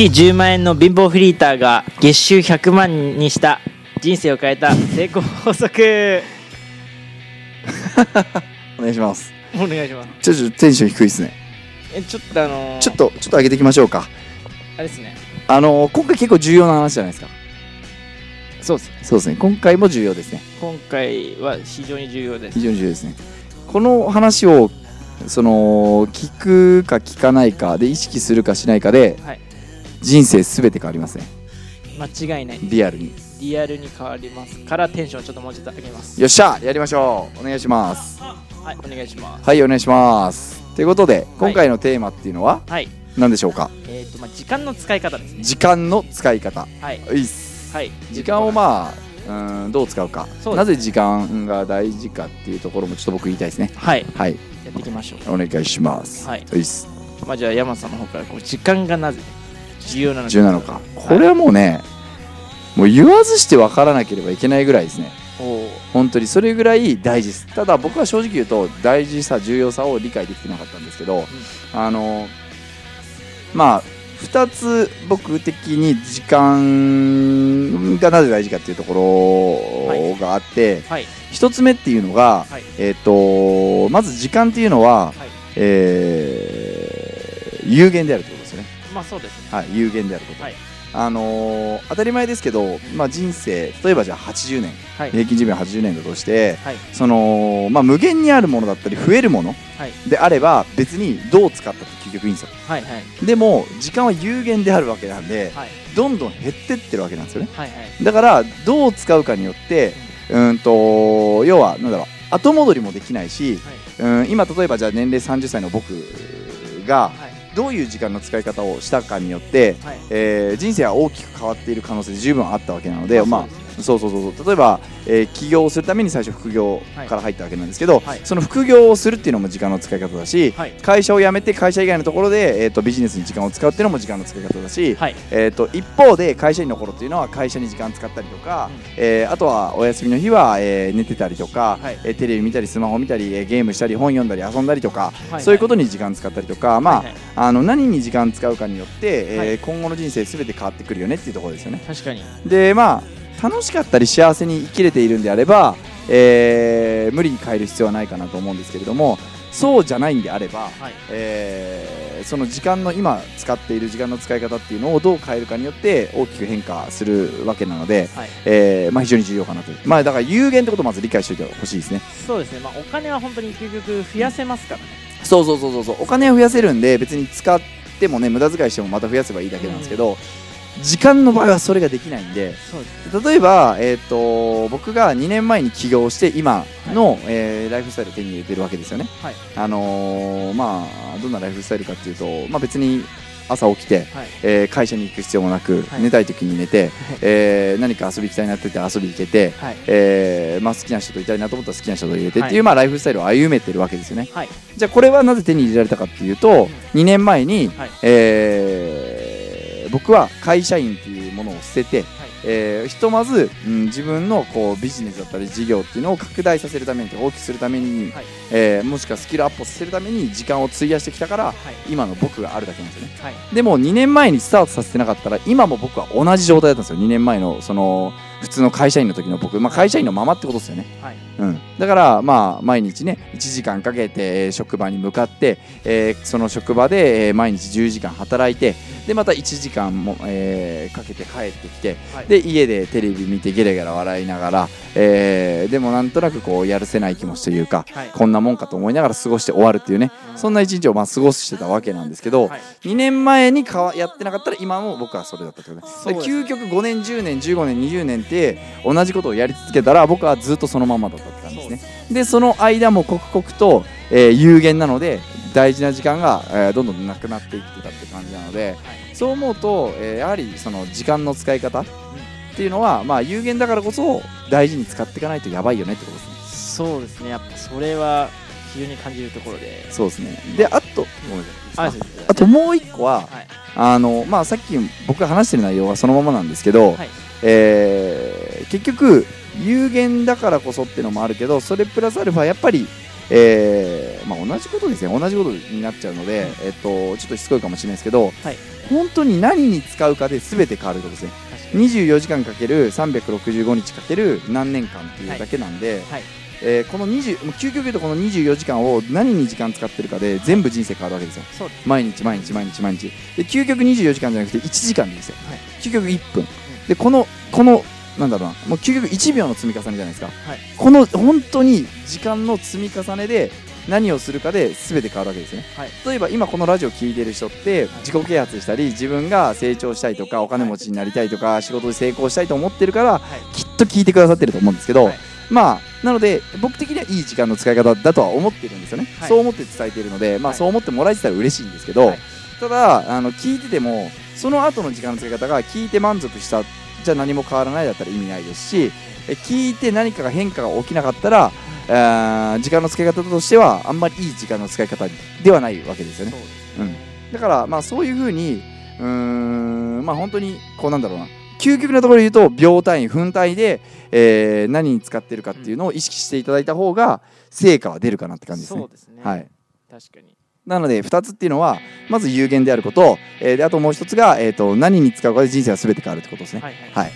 月10万円の貧乏フリーターが月収100万にした人生を変えた成功法則。お願いします。お願いします。ちょっとテンション低いですね。えちょっとあのーちょっとちょっと上げていきましょうか。あれですね。あのー今回結構重要な話じゃないですか。そうですそうですね。今回も重要ですね。今回は非常に重要です。非常に重要ですね。この話をその聞くか聞かないかで意識するかしないかではい人生すべて変わりますね間違いない。リアルに。リアルに変わります。からテンションちょっともうちょっと上げます。よっしゃやりましょう。お願いします。はいお願いします。はいお願いします。ということで今回のテーマっていうのははい。何でしょうか？えっ、とまあ時間の使い方ですね。時間の使い方。はい。いいっす。はい。時間をまあうんどう使うか。ね。なぜ時間が大事かっていうところもちょっと僕言いたいですね。はい。はい。やっていきましょう。お願いします。はい。いいっす。まあじゃあ山さんの方からこう時間がなぜ重要なのか。これはもうねもう言わずして分からなければいけないぐらいですね。本当に。それぐらい大事です。ただ僕は正直言うと大事さ重要さを理解できてなかったんですけど、あのまあ2つ僕的に時間がなぜ大事かっていうところがあって、はい。1つ目っていうのが、はい。えっ、とまず時間っていうのは、はい。えー有限であるとまあそうですね。はい有限であること、はい。あのー当たり前ですけど、まあ、人生例えばじゃあ80年。はい。平均寿命80年だとしてはい。その、まあ、無限にあるものだったり増えるものはい。であれば別にどう使ったって究極いいんですよ。はいはい。でも時間は有限であるわけなんではい。どんどん減ってってるわけなんですよね。はいはい。だからどう使うかによってうん。と要はなんだろう後戻りもできないしうん今例えばじゃあ年齢30歳の僕がはいどういう時間の使い方をしたかによって、はい。えー人生は大きく変わっている可能性十分あったわけなので、まあそうそうそうそう。例えば、えー起業をするために最初副業から入ったわけなんですけど、はい。その副業をするっていうのも時間の使い方だし、はい。会社を辞めて会社以外のところで、えー、とビジネスに時間を使うっていうのも時間の使い方だし、はい。えー、と一方で会社員の頃っていうのは会社に時間使ったりとか、えーあとはお休みの日は、えー寝てたりとか、はい。えーテレビ見たりスマホ見たり、えーゲームしたり本読んだり遊んだりとか、はい。そういうことに時間使ったりとか、まあはい。はいあの何に時間使うかによって、えーはい。今後の人生すべて変わってくるよねっていうところですよね。確かに。でまあ楽しかったり幸せに生きれているんであれば、えー無理に変える必要はないかなと思うんですけれどもそうじゃないんであれば、はい。えーその時間の今使っている時間の使い方っていうのをどう変えるかによって大きく変化するわけなので、はい。えーまあ、非常に重要かなと。まあだから有限ってことをまず理解しておいてほしいですね。そうですね。まあお金は本当に究極増やせますからね。そうそうそうそうそう。お金を増やせるんで別に使ってもね無駄遣いしてもまた増やせばいいだけなんですけど、時間の場合はそれができないんでです。例えば、えー、と僕が2年前に起業して今の、えーライフスタイルを手に入れてるわけですよね、はい。あのーまあどんなライフスタイルかっていうと、まあ、別に朝起きて、はい。えー会社に行く必要もなく、はい。寝たい時に寝て、えー何か遊び行きたいなって言って遊び行けて、はい。えーまあ、好きな人といたいなと思ったら好きな人と入れてっていう、はい。まあ、ライフスタイルを歩めてるわけですよね。はい。じゃあこれはなぜ手に入れられたかっていうと、2年前に、はい。えー僕は会社員っていうものを捨てて、えーひとまず、うん、自分のこうビジネスだったり事業っていうのを拡大させるために大きくするために、はい。えーもしくはスキルアップをさせるために時間を費やしてきたからはい。今の僕があるだけなんですよね。はい。でも2年前にスタートさせてなかったら今も僕は同じ状態だったんですよ。2年前のその普通の会社員の時の僕、まあ、会社員のままってことですよね。はい。うん、だから、まあ、毎日ね1時間かけてえー職場に向かって、えーその職場で、えー毎日10時間働いてでまた1時間も、えーかけて帰ってきてはい。で家でテレビ見てゲラゲラ笑いながら、えーでもなんとなくこうやるせない気持ちというかはい。こんなもんかと思いながら過ごして終わるっていうねそんな一日をまあ過ごしてたわけなんですけど、はい。2年前にかわやってなかったら今も僕はそれだったとね。そうです究極5年10年15年20年って同じことをやり続けたら僕はずっとそのままだったって感じですね。でその間も刻々と、えー有限なので大事な時間が、えーどんどんなくなっていってたって感じなので、そう思うと、えーやはりその時間の使い方っていうのは、まあ、有限だからこそ大事に使っていかないとやばいよねってことですね。そうですね。やっぱそれは非常に感じるところで。そうですね。であとうですあともう一個は、はい。あのまあ、さっき僕が話してる内容はそのままなんですけど、はい。えー結局有限だからこそっていうのもあるけどそれプラスアルファやっぱり、えーまあ、同じことですね。同じことになっちゃうので、うんえっと、ちょっとしつこいかもしれないですけど、はい。本当に何に使うかで全て変わることですね。確かに。24時間かける365日かける何年間っていうだけなんで、はい。えーこの20もう究極言うとこの24時間を何に時間使ってるかで全部人生変わるわけですよ。毎日毎日毎日毎日。で究極24時間じゃなくて1時間でいいですよ、はい。究極1分。でこのこのなんだろうな。もう究極1秒の積み重ねじゃないですか、はい。この本当に時間の積み重ねで何をするかで全て変わるわけですよね。はい。例えば今このラジオ聞いてる人って自己啓発したり自分が成長したいとかお金持ちになりたいとか仕事で成功したいと思ってるからはい。きっと聞いてくださってると思うんですけど、はい。まあなので僕的にはいい時間の使い方だとは思ってるんですよね、はい。そう思って伝えているので、まあ、はい。そう思ってもらえてたら嬉しいんですけど、はい。ただあの聞いててもその後の時間の使い方が聞いて満足したじゃあ何も変わらないだったら意味ないですしえ聞いて何かが変化が起きなかったらあー時間の使い方としてはあんまりいい時間の使い方ではないわけですよね。そうん、だからまあそういうふうにうーんまあ本当にこうなんだろうな。究極なところで言うと秒単位分単位で、えー何に使ってるかっていうのを意識していただいた方が成果は出るかなって感じですね。そうですね。はい。確かになので2つっていうのはまず有限であること、えーであともう一つが、えー、と何に使うかで人生は全て変わるってことですね。はいはい。はい。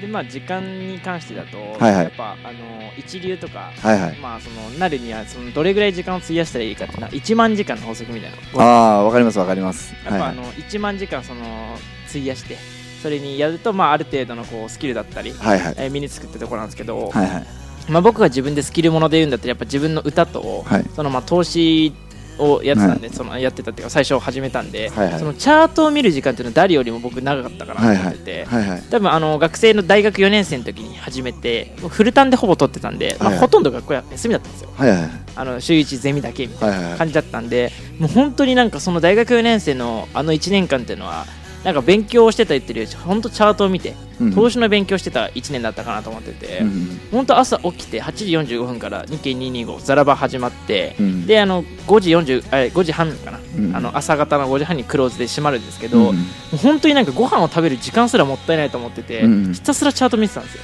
でまあ時間に関してだと、はいはい。やっぱあの一流とか、はいはい。まあそのなるにはそのどれぐらい時間を費やしたらいいかっていうのは1万時間の法則みたいなの。ああわかりますわかります。やっぱ、はいあの1万時間その費やしてそれにやると、まあ、ある程度のこうスキルだったり、はいはい。えー身につくってところなんですけど、はいはい。まあ、僕が自分でスキルもので言うんだったらやっぱ自分の歌と、はい。そのまあ投資をやってたんで、そのやってたっていうか最初始めたんで、はいはい。そのチャートを見る時間っていうのは誰よりも僕長かったかなと思ってて、はいはい。多分あの学生の大学4年生の時に始めてフルタンでほぼ取ってたんで、まあはい。はいほとんど学校や休みだったんですよ。はいはいあの週1ゼミだけみたいはいはいな感じだったんでもう本当になんかその大学4年生のあの1年間っていうのはなんか勉強をしてた言ってるより本当チャートを見てうん。投資の勉強してた1年だったかなと思ってて、うん。本当朝起きて8時45分から日経225ザラバ始まって、うん。であの5時40あ5時半かな、うん。あの朝方の5時半にクローズで閉まるんですけど、うん。もう本当になんかご飯を食べる時間すらもったいないと思ってて、うん。ひたすらチャート見てたんですよ。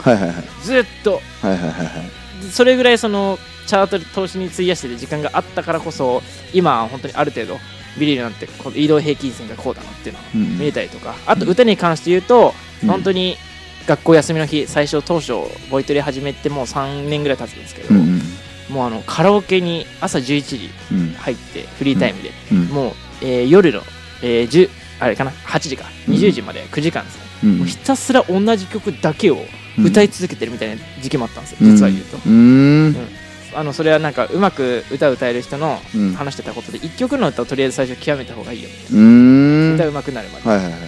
ずっと。はいはいはいはい。それぐらいそのチャートで投資に費やしてる時間があったからこそ今は本当にある程度見れるようになってこの移動平均線がこうだなっていうのをうん見れたりとか。あと歌に関して言うと、うん。本当に学校休みの日最初当初ボイトレ始めてもう3年ぐらい経つんですけど、うんうん。もうあのカラオケに朝11時うん。入ってフリータイムで、うん。もう、えー夜の、えー10あれかな8時か20時まで9時間ですね、うん。もうひたすら同じ曲だけを歌い続けてるみたいな時期もあったんですよ、うん。実は言うと、うんあのそれはなんかうまく歌を歌える人のうん。話してたことで1曲の歌をとりあえず最初極めた方がいいようん。歌うまくなるまで、はいはいはい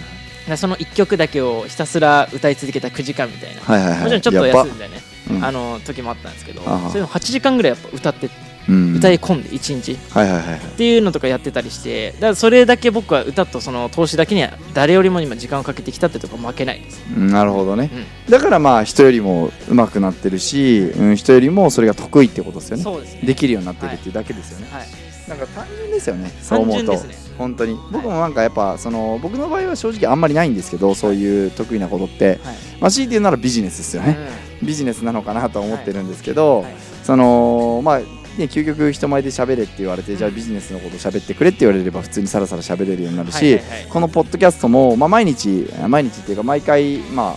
でその1曲だけをひたすら歌い続けた9時間みたいな、はいはいはいもちろんちょっと休んでね、うん。あの時もあったんですけど、それも8時間ぐらいやっぱ歌ってうん歌い込んで1日、はいはいはいっていうのとかやってたりしてだからそれだけ僕は歌とその投資だけには誰よりも今時間をかけてきたってとこ負けないです、うんなるほどね。うだからまあ人よりも上手くなってるし、うん、人よりもそれが得意ってことですよん、ね。そうですね。できるようになってるっていうだけですよね、はい。なんか単純ですよねそう思うと。ね。本当に。僕もなんかやっぱその僕の場合は正直あんまりないんですけどそういう得意なことって、はい。まあ、強いて言うならビジネスですよね、ビジネスなのかなと思ってるんですけど、はい。そのまあね究極人前で喋れって言われて、じゃあビジネスのこと喋ってくれって言われれば普通にさらさら喋れるようになるし、このポッドキャストも、まあ、毎日毎日っていうか毎回まあ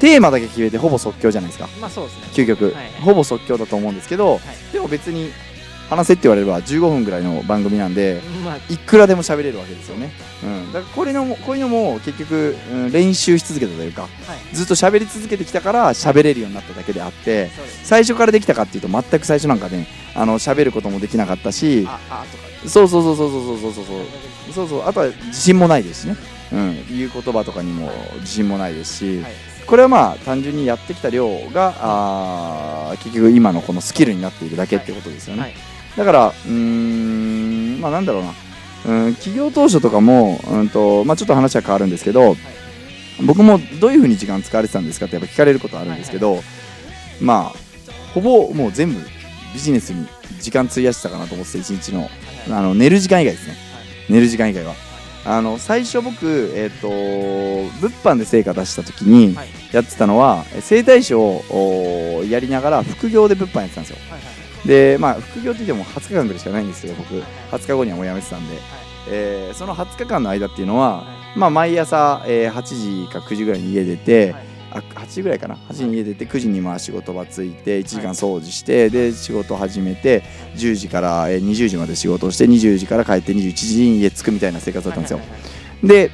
テーマだけ決めてほぼ即興じゃないですか。まあそうですね。究極、はいはい。ほぼ即興だと思うんですけど、はい。でも別に話せって言われれば15分ぐらいの番組なんでまあ。いくらでも喋れるわけですよね、うん、だからこれのもこういうのも結局、うん練習し続けたというかはい。ずっと喋り続けてきたから喋れるようになっただけであって最初からできたかっていうと全く最初なんかねあの喋ることもできなかったしそうそうそうそうそうそうそうそう。そうそうあとは自信もないですしね、うん、言う言葉とかにも自信もないですし、はい。これはまあ単純にやってきた量があー結局今のこのスキルになっているだけってことですよね、はい。だからうーんまあなんだろうな。うん企業当初とかも、うんとまあ、ちょっと話は変わるんですけど、僕もどういうふうに時間使われてたんですかってやっぱ聞かれることあるんですけど、まあほぼもう全部ビジネスに時間費やしてたかなと思ってて一日の。あの寝る時間以外ですね、寝る時間以外は。あの最初僕、えっと物販で成果出した時にはい。やってたのは整体師をおやりながら副業で物販やってたんですよ。でまあ副業って言っても20日間ぐらいしかないんですけど僕。20日後にはもう辞めてたんで、えーその20日間の間っていうのは、まあ、毎朝、えー8時か9時ぐらいに家出て、はい。あ8時ぐらいかな。8時に家出て9時にまあ仕事場着いて1時間掃除して、で仕事始めて10時から、えー20時まで仕事をして20時から帰って21時に家着くみたいな生活だったんですよ、で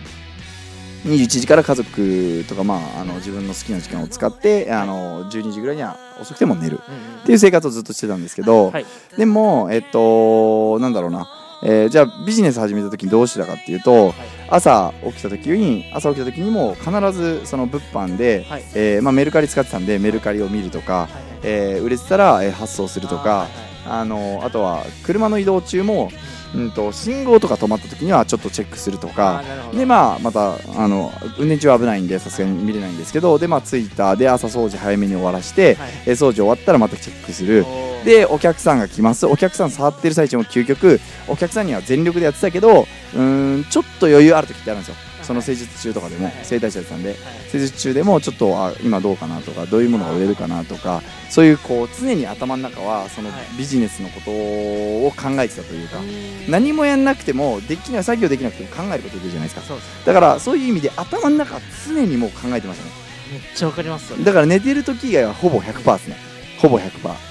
21時から家族とか、まあ、あの自分の好きな時間を使ってあの12時ぐらいには遅くても寝るっていう生活をずっとしてたんですけど、はい。でもえっとなんだろうな、えーじゃあビジネス始めた時にどうしてたかっていうと朝起きた時に朝起きた時にも必ずその物販で、はい。えーまあ、メルカリ使ってたんでメルカリを見るとか、はいはい。えー売れてたら、えー発送するとかあのあとは車の移動中も、うん、と信号とか止まった時にはちょっとチェックするとあかでまあまたあの運転中は危ないんでさすがに見れないんですけどでまあツイッターで朝掃除早めに終わらして、はいえー掃除終わったらまたチェックするでお客さんが来ます。お客さん触ってる最中も究極お客さんには全力でやってたけどうーんちょっと余裕ある時ってあるんですよ。その施術中とかでも整体師やってたんで。はい。施術中でもちょっとあ今どうかなとかどういうものが売れるかなとかそういうこう常に頭の中はそのはい。ビジネスのことを考えてたというかうん。何もやんなくてもできない作業できなくても考えることできるじゃないですか。だからそういう意味で頭の中は常にもう考えてましたね。めっちゃわかります。だから寝てる時以外はほぼ100%ですね。ほぼ100%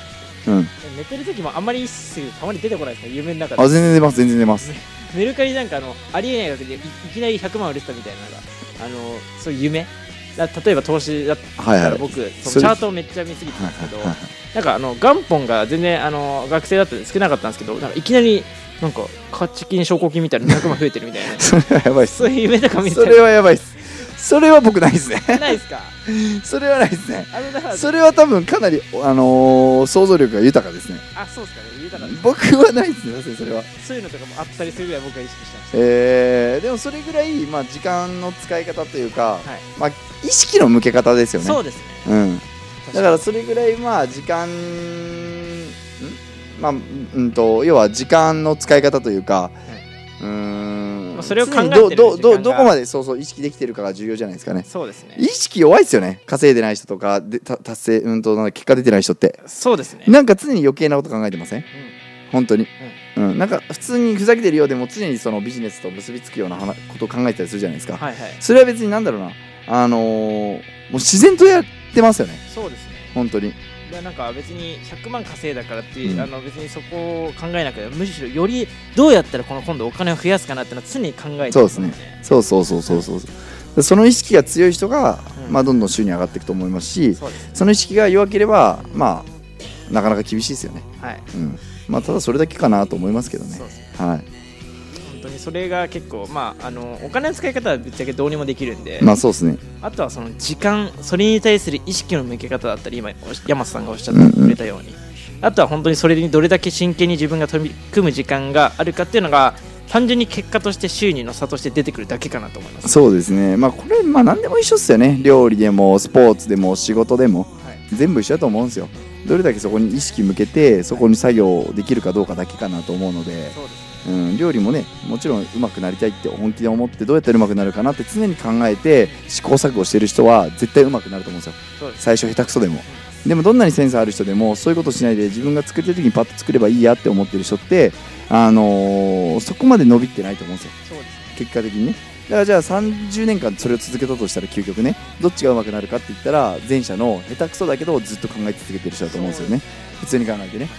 うん。寝てる時もあんまり意識するとたまに出てこないですか夢の中で。あ全然出ます全然出ます。メルカリなんかあのありえない額でいいきなり100万売れてたみたいなのがあのそういう夢？だ例えば投資だったはいはい。ら僕、そのチャートをめっちゃ見すぎてたんですけど、はいはいなんかあの元本が全然あの学生だったんで少なかったんですけどなんかいきなりなんか勝ち金証拠金みたいな200万増えてるみたいな。それはやばいっすそういう夢とか見て。それはやばいっすそれは僕ないですね。ないですか？それはないですね。それは多分かなりあのー想像力が豊かですね。あそうですかね。豊かな僕はないですねそれは。そういうのとかもあったりするぐらい僕は意識してましえー、でもそれぐらい、まあ、時間の使い方というか、たはい。まあ、意識の向け方ですよね。そうですね。うん、だからそれぐらいまあ時間ん？まあうんと要は時間の使い方というか、うーんまあそれを考えてどどどどこまでそうそう意識できてるかが重要じゃないですかね。そうですね。意識弱いですよね。稼いでない人とかでた達成うんとなんだ結果出てない人って。そうですね。なんか常に余計なこと考えてません？うん。本当に、うん。なんか普通にふざけてるようでも常にそのビジネスと結びつくような話ことを考えてたりするじゃないですか、はいはい。それは別になんだろうな。あのーもう自然とやってますよね。そうですね。本当に。でなんか別に100万稼いだからっていう、うん。あの別にそこを考えなくてむしろよりどうやったらこの今度お金を増やすかなってのは常に考えてそうで。すねそうそうそうそうそうでその意識が強い人が、うんまあ、どんどん収入上がっていくと思いますしそうですその意識が弱ければまあなかなか厳しいですよね、はいうんまあ、ただそれだけかなと思いますけどねはいそれが結構まああのお金の使い方はぶっちゃけどうにもできるんで、まあそうですね。あとはその時間それに対する意識の向け方だったり今山瀬さんがおっしゃってくれたように、あとは本当にそれにどれだけ真剣に自分が取り組む時間があるかっていうのが単純に結果として収入の差として出てくるだけかなと思います、そうですね。まあこれまあ何でも一緒っすよね。料理でもスポーツでも仕事でも。はい。全部一緒だと思うんですよ。どれだけそこに意識向けてそこに作業できるかどうかだけかなと思うので、そうですうん、料理もねもちろん上手くなりたいって本気で思ってどうやったら上手くなるかなって常に考えて試行錯誤してる人は絶対上手くなると思うんですよ。最初下手くそでも。でもどんなにセンスある人でもそういうことしないで自分が作りたい時にパッと作ればいいやって思ってる人ってあのーそこまで伸びてないと思うんですよ。結果的にね。だからじゃあ30年間それを続けたとしたら究極ねどっちが上手くなるかって言ったら前者の下手くそだけどずっと考え続けてる人だと思うんですよね。普通に考えてね。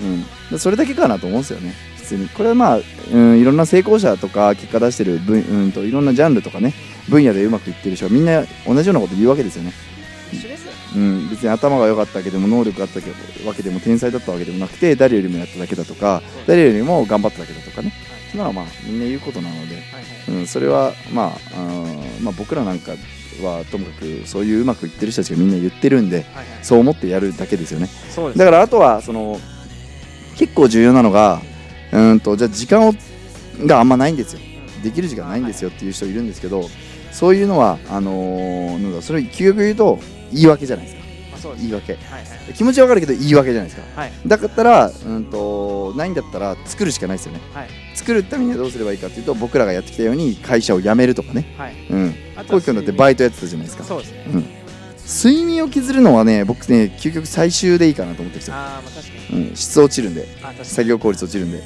うん、でそれだけかなと思うんですよね普通に。これはまあ、うん、いろんな成功者とか結果出してる分、うん、といろんなジャンルとかね分野でうまくいってる人はみんな同じようなこと言うわけですよね、一緒です。うん、別に頭が良かったわけでも能力があったわけでも天才だったわけでもなくて誰よりもやっただけだとか誰よりも頑張っただけだとかね。そんなのはまあみんな言うことなので、はいはい。うん、それはまあ、まあ僕らなんかはともかくそういううまくいってる人たちがみんな言ってるんではいはい。そう思ってやるだけですよね。だからあとはその結構重要なのがうーんとじゃあ時間をがあんまないんですよ。できる時間ないんですよっていう人いるんですけどそういうのはあのーなんだそれ究極言うと言い訳じゃないですか。言い訳。はいはい。気持ちわかるけど言い訳じゃないですか。はい。だったらうんとないんだったら作るしかないですよね。はい。作るためにはどうすればいいかっていうと僕らがやってきたように会社を辞めるとかね。はい。うん。こういう君だってバイトやってたじゃないですか。そうですね。うん。睡眠を削るのはね僕ね究極最終でいいかなと思ってるんですよ、まあうん、質落ちるんで。作業効率落ちるんで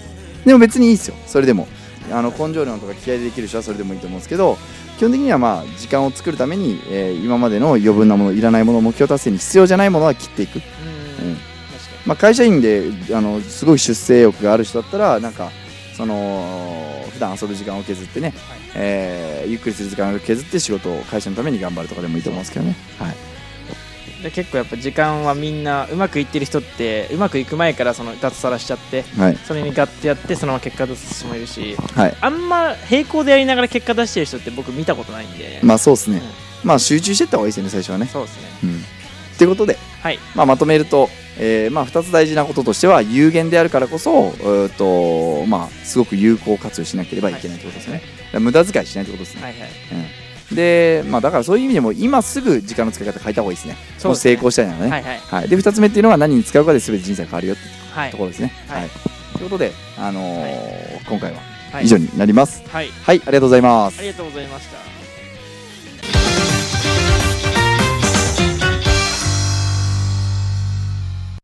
でも別にいいですよ。それでも。あの根性論とか気合でできる人はそれでもいいと思うんですけど基本的にはまあ時間を作るために、えー今までの余分なものいらないもの目標達成に必要じゃないものは切っていく、うん。まあ、会社員であのすごい出世欲がある人だったらなんかその普段遊ぶ時間を削ってね、えーゆっくりする時間を削って仕事を会社のために頑張るとかでもいいと思うんですけどね、はい、にで結構やっぱ時間はみんなうまくいってる人ってうまくいく前からその脱サラしちゃってはい。それにガッてやってそのまま結果出す人もいるしはい、あんま並行でやりながら結果出してる人って僕見たことないんで、まあそうですね、うん。まあ集中していった方がいいですよね最初はね。そうですね。うん。ということで、はい。まあ、まとめると、えーまあ、2つ大事なこととしては有限であるからこそ、えーとまあ、すごく有効活用しなければいけないということですね、だから無駄遣いしないということですね、はいはい。うん、で、まあ、だからそういう意味でも今すぐ時間の使い方変えた方がいいですね。そうですね。成功したいならね、はいはい。はい、で2つ目っていうのは何に使うかで全て人生が変わるよってはい。ところですね、はい。はい。ということで、あのー今回ははい。以上になります。はい。はい。ありがとうございます。ありがとうございました